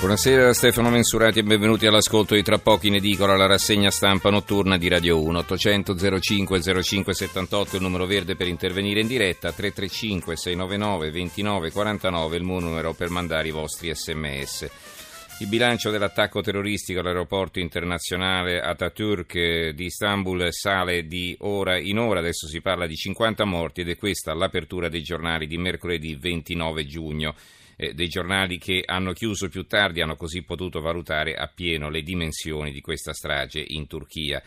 Buonasera da Stefano Mensurati e benvenuti all'ascolto di Tra pochi in edicola, la rassegna stampa notturna di Radio 1. 800 05 05 78 il numero verde per intervenire in diretta, 335 699 29 49 il mio numero per mandare i vostri sms. Il bilancio dell'attacco terroristico all'aeroporto internazionale Atatürk di Istanbul sale di ora in ora, adesso si parla di 50 morti ed è questa l'apertura dei giornali di mercoledì 29 giugno eh, dei giornali che hanno chiuso più tardi hanno così potuto valutare appieno le dimensioni di questa strage in Turchia.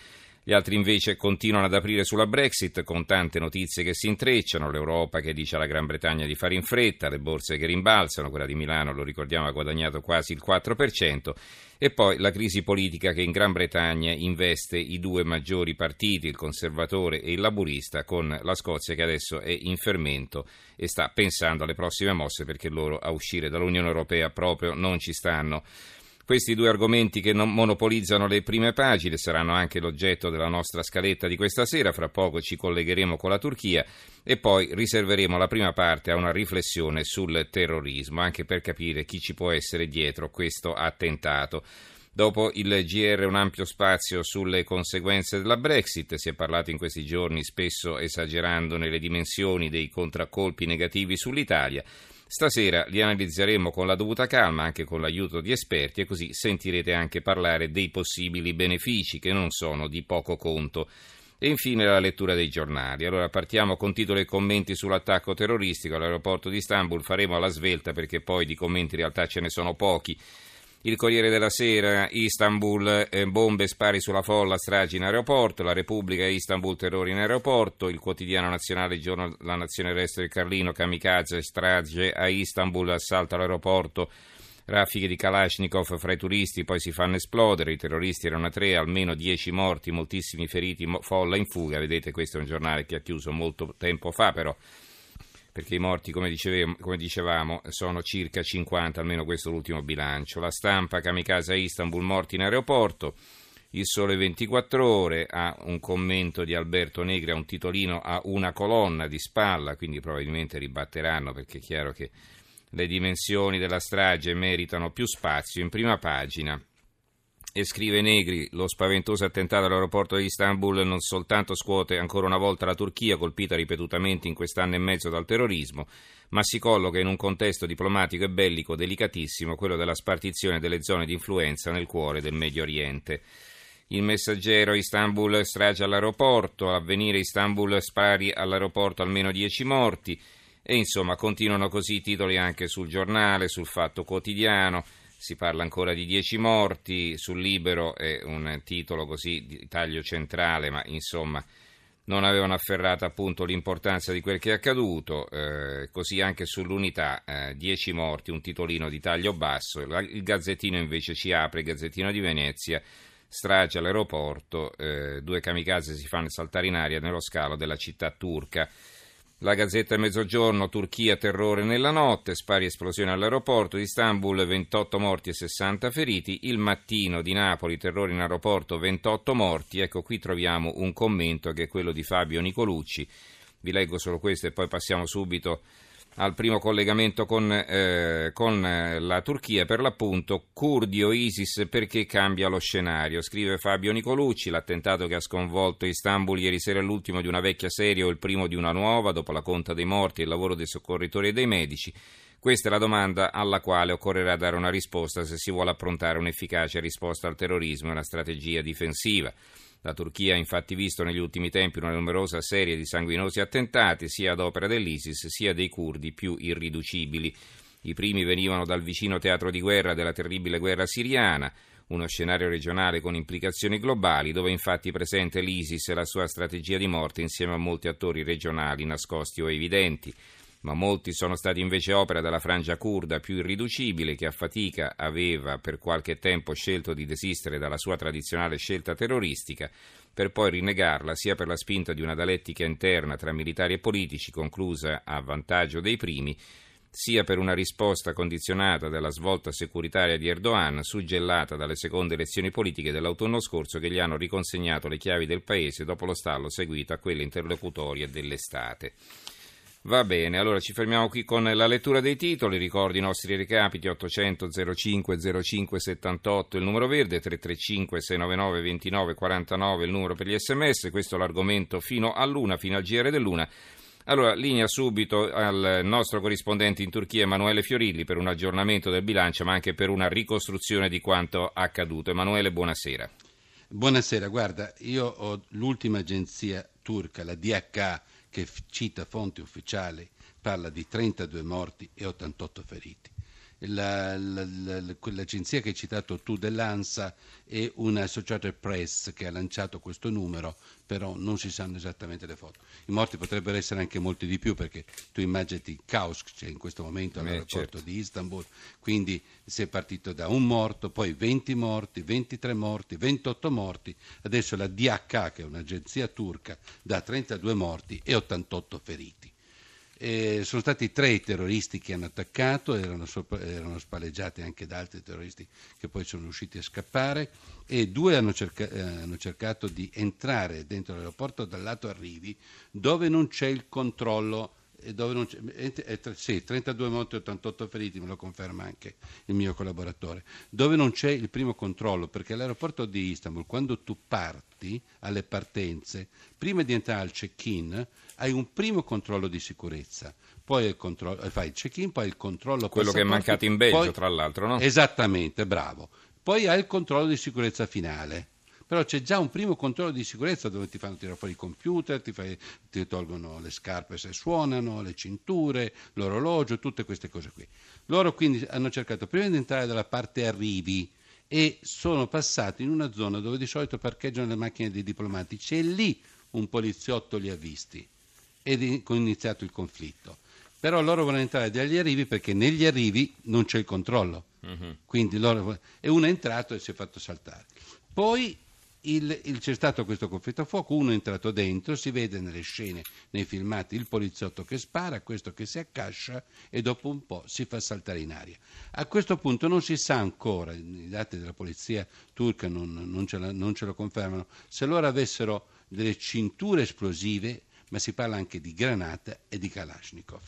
Gli altri invece continuano ad aprire sulla Brexit con tante notizie che si intrecciano, l'Europa che dice alla Gran Bretagna di fare in fretta, le borse che rimbalzano, quella di Milano lo ricordiamo ha guadagnato quasi il 4%, e poi la crisi politica che in Gran Bretagna investe i due maggiori partiti, il conservatore e il laburista, con la Scozia che adesso è in fermento e sta pensando alle prossime mosse perché loro a uscire dall'Unione Europea proprio non ci stanno. Questi due argomenti che non monopolizzano le prime pagine saranno anche l'oggetto della nostra scaletta di questa sera, fra poco ci collegheremo con la Turchia e poi riserveremo la prima parte a una riflessione sul terrorismo, anche per capire chi ci può essere dietro questo attentato. Dopo il GR un ampio spazio sulle conseguenze della Brexit, si è parlato in questi giorni spesso esagerando nelle dimensioni dei contraccolpi negativi sull'Italia. Stasera li analizzeremo con la dovuta calma, anche con l'aiuto di esperti, e così sentirete anche parlare dei possibili benefici che non sono di poco conto. E infine la lettura dei giornali. Allora partiamo con titoli e commenti sull'attacco terroristico all'aeroporto di Istanbul, faremo alla svelta perché poi di commenti in realtà ce ne sono pochi. Il Corriere della Sera, Istanbul, eh, bombe, spari sulla folla, stragi in aeroporto, la Repubblica, Istanbul, terrori in aeroporto, il quotidiano nazionale, giorno, la Nazione Resto del Carlino, kamikaze, strage a Istanbul, assalto all'aeroporto, raffiche di Kalashnikov fra i turisti, poi si fanno esplodere, i terroristi erano tre, almeno dieci morti, moltissimi feriti, folla in fuga, vedete questo è un giornale che ha chiuso molto tempo fa però perché i morti, come, dicevamo, come dicevamo sono circa 50, almeno questo è l'ultimo bilancio. La stampa, kamikaze a Istanbul, morti in aeroporto. Il Sole 24 Ore ha un commento di Alberto Negri, ha un titolino a una colonna di spalla, quindi probabilmente ribatteranno perché è chiaro che le dimensioni della strage meritano più spazio in prima pagina. E scrive Negri, lo spaventoso attentato all'aeroporto di Istanbul non soltanto scuote ancora una volta la Turchia, colpita ripetutamente in quest'anno e mezzo dal terrorismo, ma si colloca in un contesto diplomatico e bellico delicatissimo, quello della spartizione delle zone di influenza nel cuore del Medio Oriente. Il messaggero Istanbul strage all'aeroporto, avvenire Istanbul spari all'aeroporto almeno 10 morti e insomma continuano così i titoli anche sul giornale, sul fatto quotidiano si parla ancora di 10 morti, sul Libero è un titolo così di taglio centrale, ma insomma non avevano afferrato appunto l'importanza di quel che è accaduto, eh, così anche sull'unità, 10 eh, morti, un titolino di taglio basso, il Gazzettino invece ci apre, il Gazzettino di Venezia, strage all'aeroporto, eh, due kamikaze si fanno saltare in aria nello scalo della città turca. La Gazzetta Mezzogiorno, Turchia, terrore nella notte, spari esplosioni all'aeroporto di Istanbul, 28 morti e 60 feriti. Il mattino di Napoli, terrore in aeroporto, 28 morti. Ecco, qui troviamo un commento che è quello di Fabio Nicolucci. Vi leggo solo questo e poi passiamo subito al primo collegamento con, eh, con eh, la Turchia, per l'appunto curdi o ISIS perché cambia lo scenario. Scrive Fabio Nicolucci, l'attentato che ha sconvolto Istanbul ieri sera è l'ultimo di una vecchia serie o il primo di una nuova, dopo la conta dei morti e il lavoro dei soccorritori e dei medici. Questa è la domanda alla quale occorrerà dare una risposta se si vuole approntare un'efficace risposta al terrorismo e una strategia difensiva. La Turchia ha infatti visto negli ultimi tempi una numerosa serie di sanguinosi attentati sia ad opera dell'ISIS sia dei curdi più irriducibili. I primi venivano dal vicino teatro di guerra della terribile guerra siriana, uno scenario regionale con implicazioni globali, dove infatti presente l'ISIS e la sua strategia di morte insieme a molti attori regionali nascosti o evidenti. Ma molti sono stati invece opera della frangia curda più irriducibile che a fatica aveva per qualche tempo scelto di desistere dalla sua tradizionale scelta terroristica per poi rinnegarla sia per la spinta di una dialettica interna tra militari e politici conclusa a vantaggio dei primi, sia per una risposta condizionata dalla svolta securitaria di Erdogan, suggellata dalle seconde elezioni politiche dell'autunno scorso che gli hanno riconsegnato le chiavi del paese dopo lo stallo seguito a quelle interlocutorie dell'estate. Va bene, allora ci fermiamo qui con la lettura dei titoli, ricordo i nostri recapiti 800 05 05 78 il numero verde, 335 699 29 49 il numero per gli sms, questo è l'argomento fino a luna, fino al GR dell'una. Allora, linea subito al nostro corrispondente in Turchia Emanuele Fiorilli per un aggiornamento del bilancio ma anche per una ricostruzione di quanto accaduto. Emanuele, buonasera. Buonasera, guarda, io ho l'ultima agenzia turca, la DH, che cita fonti ufficiali, parla di 32 morti e 88 feriti. La, la, la, quell'agenzia che hai citato tu dell'ANSA è una Associated Press che ha lanciato questo numero, però non si sanno esattamente le foto. I morti potrebbero essere anche molti di più perché tu immaginati Kaus, c'è in questo momento all'aeroporto eh, certo. di Istanbul, quindi si è partito da un morto, poi 20 morti, 23 morti, 28 morti, adesso la DH che è un'agenzia turca da 32 morti e 88 feriti. Eh, sono stati tre i terroristi che hanno attaccato, erano, erano, spalleggiati anche da altri terroristi che poi sono riusciti a scappare e due hanno, cerca, eh, hanno cercato di entrare dentro l'aeroporto dal lato arrivi dove non c'è il controllo dove non c'è, eh, sì, 32 morti e 88 feriti, me lo conferma anche il mio collaboratore, dove non c'è il primo controllo, perché all'aeroporto di Istanbul, quando tu parti alle partenze, prima di entrare al check-in, hai un primo controllo di sicurezza, poi il controllo, fai il check-in, poi il controllo Quello che è mancato in Belgio, poi, tra l'altro, no? Esattamente, bravo. Poi hai il controllo di sicurezza finale però c'è già un primo controllo di sicurezza dove ti fanno tirare fuori il computer, ti, fai, ti tolgono le scarpe se suonano, le cinture, l'orologio, tutte queste cose qui. Loro quindi hanno cercato prima di entrare dalla parte arrivi e sono passati in una zona dove di solito parcheggiano le macchine dei diplomatici e lì un poliziotto li ha visti ed è iniziato il conflitto. Però loro vogliono entrare dagli arrivi perché negli arrivi non c'è il controllo. Uh-huh. Quindi loro, e uno è entrato e si è fatto saltare. Poi il, il, c'è stato questo conflitto a fuoco, uno è entrato dentro, si vede nelle scene, nei filmati, il poliziotto che spara, questo che si accascia e dopo un po' si fa saltare in aria. A questo punto non si sa ancora, i dati della polizia turca non, non, ce, la, non ce lo confermano, se loro avessero delle cinture esplosive, ma si parla anche di granata e di Kalashnikov.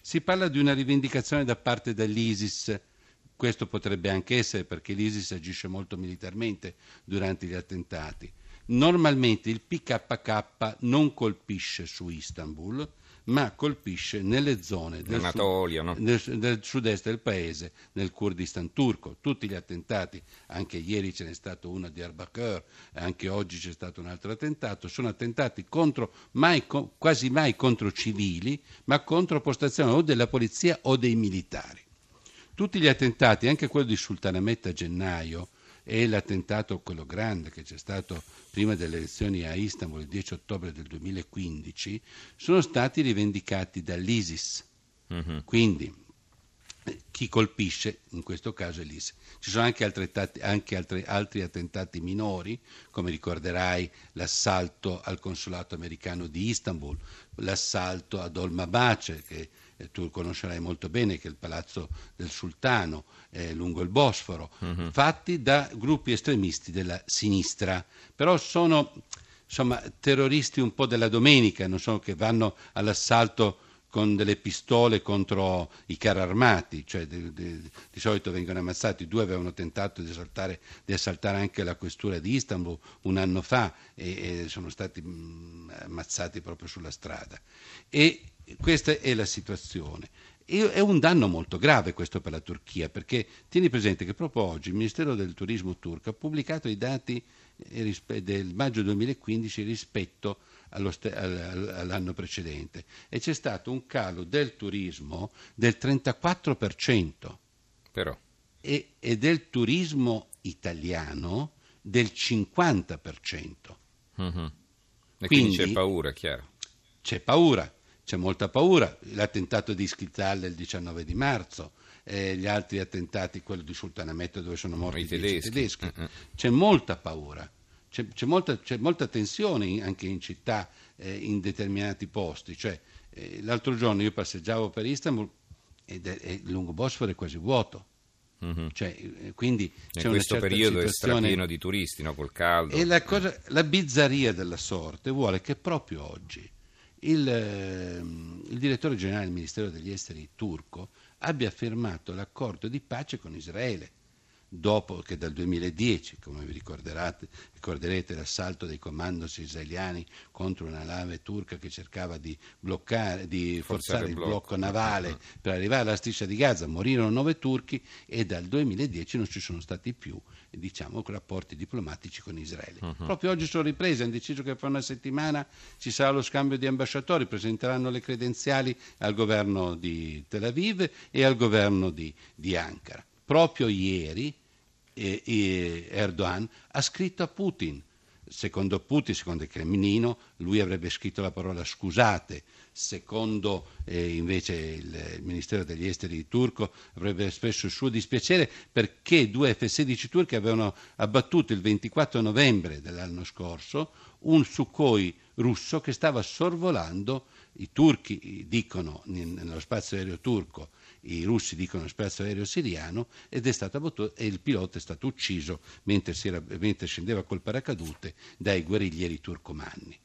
Si parla di una rivendicazione da parte dell'ISIS questo potrebbe anche essere perché l'ISIS agisce molto militarmente durante gli attentati. Normalmente il PKK non colpisce su Istanbul, ma colpisce nelle zone del, Anatolia, sud, no? del, del sud-est del paese, nel Kurdistan turco. Tutti gli attentati, anche ieri ce n'è stato uno di Arbakir, anche oggi c'è stato un altro attentato, sono attentati contro, mai, quasi mai contro civili, ma contro postazioni o della polizia o dei militari. Tutti gli attentati, anche quello di Sultanahmet a gennaio e l'attentato, quello grande che c'è stato prima delle elezioni a Istanbul il 10 ottobre del 2015, sono stati rivendicati dall'ISIS. Uh-huh. Quindi chi colpisce, in questo caso è l'ISIS. Ci sono anche, anche altri, altri, attentati minori, come ricorderai l'assalto al consolato americano di Istanbul, l'assalto ad Olmabace, che eh, tu conoscerai molto bene, che è il palazzo del sultano eh, lungo il Bosforo, uh-huh. fatti da gruppi estremisti della sinistra, però sono insomma, terroristi un po' della domenica, non so, che vanno all'assalto con delle pistole contro i carri armati, cioè di, di, di solito vengono ammazzati, due avevano tentato di assaltare, di assaltare, anche la questura di Istanbul un anno fa e, e sono stati mm, ammazzati proprio sulla strada. E questa è la situazione. E è un danno molto grave questo per la Turchia, perché tieni presente che proprio oggi il Ministero del Turismo turco ha pubblicato i dati eh, del maggio 2015 rispetto all'anno precedente e c'è stato un calo del turismo del 34% Però. E, e del turismo italiano del 50%. Mm-hmm. E quindi, quindi c'è paura, chiaro. C'è paura c'è molta paura. L'attentato di Ischittal del 19 di marzo, eh, gli altri attentati, quello di Sultanamette dove sono morti I tedeschi. tedeschi. Mm-mm. C'è molta paura, c'è, c'è molta, c'è molta tensione in- anche in città, eh, in determinati posti. Cioè, eh, l'altro giorno io passeggiavo per Istanbul è- il lungo Bosforo è quasi vuoto. Mhm. Cioè, eh, quindi c'è In questo periodo è strapieno di turisti, no? col caldo. e la, cosa- la bizzarria della sorte vuole che proprio oggi il, ehm, il direttore generale del Ministero degli Esteri turco abbia firmato l'accordo di pace con Israele, dopo che dal 2010, come vi ricorderete l'assalto dei commandos israeliani contro una nave turca che cercava di bloccare, di Forzare forzare il blocco. blocco navale per arrivare alla striscia di Gaza, morirono nove turchi e dal 2010 non ci sono stati più diciamo, rapporti diplomatici con Israele. Proprio oggi sono ripresi, hanno deciso che fra una settimana ci sarà lo scambio di ambasciatori, presenteranno le credenziali al governo di Tel Aviv e al governo di, di Ankara. Proprio ieri eh, eh, Erdogan ha scritto a Putin. Secondo Putin, secondo il Cremlino, lui avrebbe scritto la parola scusate. Secondo eh, invece il, Ministero degli Esteri turco avrebbe espresso il suo dispiacere perché due F-16 turchi avevano abbattuto il 24 novembre dell'anno scorso un Sukhoi russo che stava sorvolando, i turchi dicono nel- nello spazio aereo turco, i russi dicono nello spazio aereo siriano ed è stato abbattuto e il pilota è stato ucciso mentre, era- mentre scendeva col paracadute dai guerriglieri turcomanni.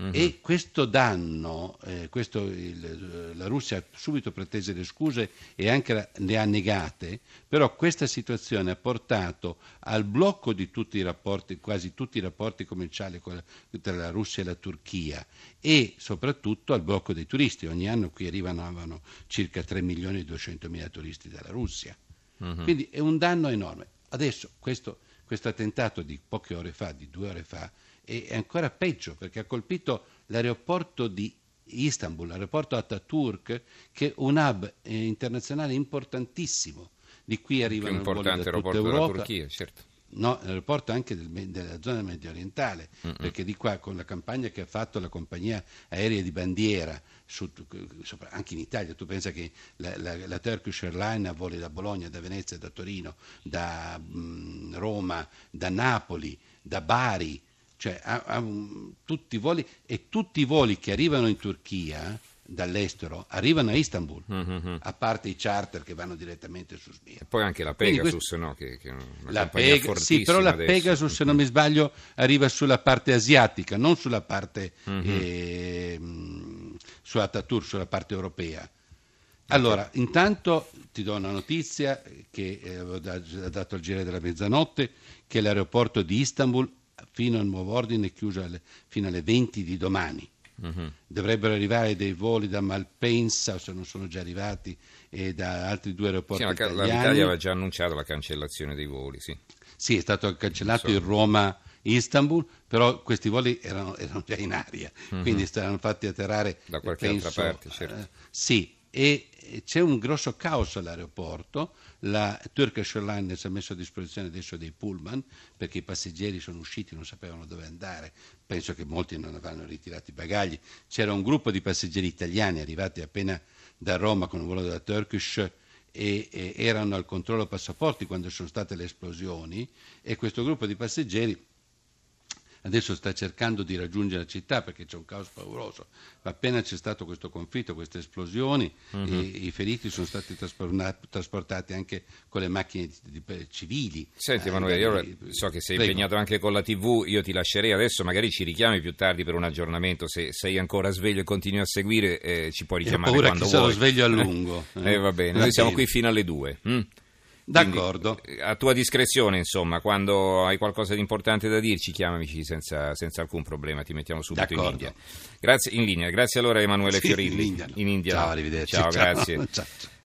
E questo danno, eh, questo il- la Russia ha subito pretese le scuse e anche la- le ha negate, però questa situazione ha portato al blocco di tutti i rapporti, quasi tutti i rapporti commerciali la- tra la Russia e la Turchia e soprattutto al blocco dei turisti. Ogni anno qui arrivano circa 3 milioni e 200 mila turisti dalla Russia. Quindi è un danno enorme. Adesso questo, questo attentato di poche ore fa, di due ore fa, è, è ancora peggio perché ha colpito l'aeroporto di Istanbul, l'aeroporto Ataturk, che è un hub eh, internazionale importantissimo. Di qui più arrivano voli da importante tutta aeroporto della Europa. Turchia, certo. No, l'aeroporto anche del della zona medio orientale, perché di qua con la campagna che ha fatto la compagnia aerea di bandiera, su- sopra- anche in Italia, tu pensa che la, la- la Turkish Airlines voli da Bologna, da Venezia, da Torino, da mm, Roma, da Napoli, da Bari, cioè ha, ha un- tutti i voli e tutti i voli che arrivano in Turchia dall'estero arrivano a Istanbul, a parte i charter che vanno direttamente su Smir. E poi anche la Pegasus, no? che, che è una La compagnia Pega- sì, però la adesso. Pegasus, se non mi sbaglio, arriva sulla parte asiatica, non sulla parte, Mhm. ehm, su Ataturk, sulla parte europea. Allora, intanto ti do una notizia che eh, avevo già dato al giro della mezzanotte, che l'aeroporto di Istanbul, fino al nuovo ordine, chiuso alle- fino alle 20 di domani. Mhm. Dovrebbero arrivare dei voli da Malpensa, se non sono già arrivati, e da altri due aeroporti Sì, italiani. l'Italia aveva già annunciato la cancellazione dei voli, sì. Sì, è stato cancellato So. il Roma-Istanbul, però questi voli erano, erano già in aria, quindi saranno fatti atterrare. Da qualche penso, altra parte, certo. eh, sì, e c'è un grosso caos all'aeroporto. La Turkish Airlines ha messo a disposizione adesso dei pullman perché i passeggeri sono usciti, non sapevano dove andare. Penso che molti non avranno ritirato i bagagli. C'era un gruppo di passeggeri italiani arrivati appena da Roma con un volo della Turkish e, e erano al controllo passaporti quando sono state le esplosioni e questo gruppo di passeggeri adesso sta cercando di raggiungere la città perché c'è un caos pauroso. Ma appena c'è stato questo conflitto, queste esplosioni, i, i feriti sono stati trasportati anche con le macchine di- di- civili. Senti Eh, Emanuele, io ora dai, so che sei prego. impegnato anche con la TV, io ti lascerei adesso, magari ci richiami più tardi per un aggiornamento, se sei ancora sveglio e continui a seguire eh, ci puoi Ho richiamare paura quando che sarò vuoi. sveglio a lungo. Eh, va bene, noi siamo qui fino alle due. mm? D'accordo. Quindi, a tua discrezione, insomma, quando hai qualcosa di importante da dirci, chiamamici senza, senza alcun problema, ti mettiamo subito in D'accordo. India. Grazie, in linea. Grazie allora Emanuele Sì, Fiorilli. in India. In India. Ciao, arrivederci. Ciao, Ciao. grazie. Ciao.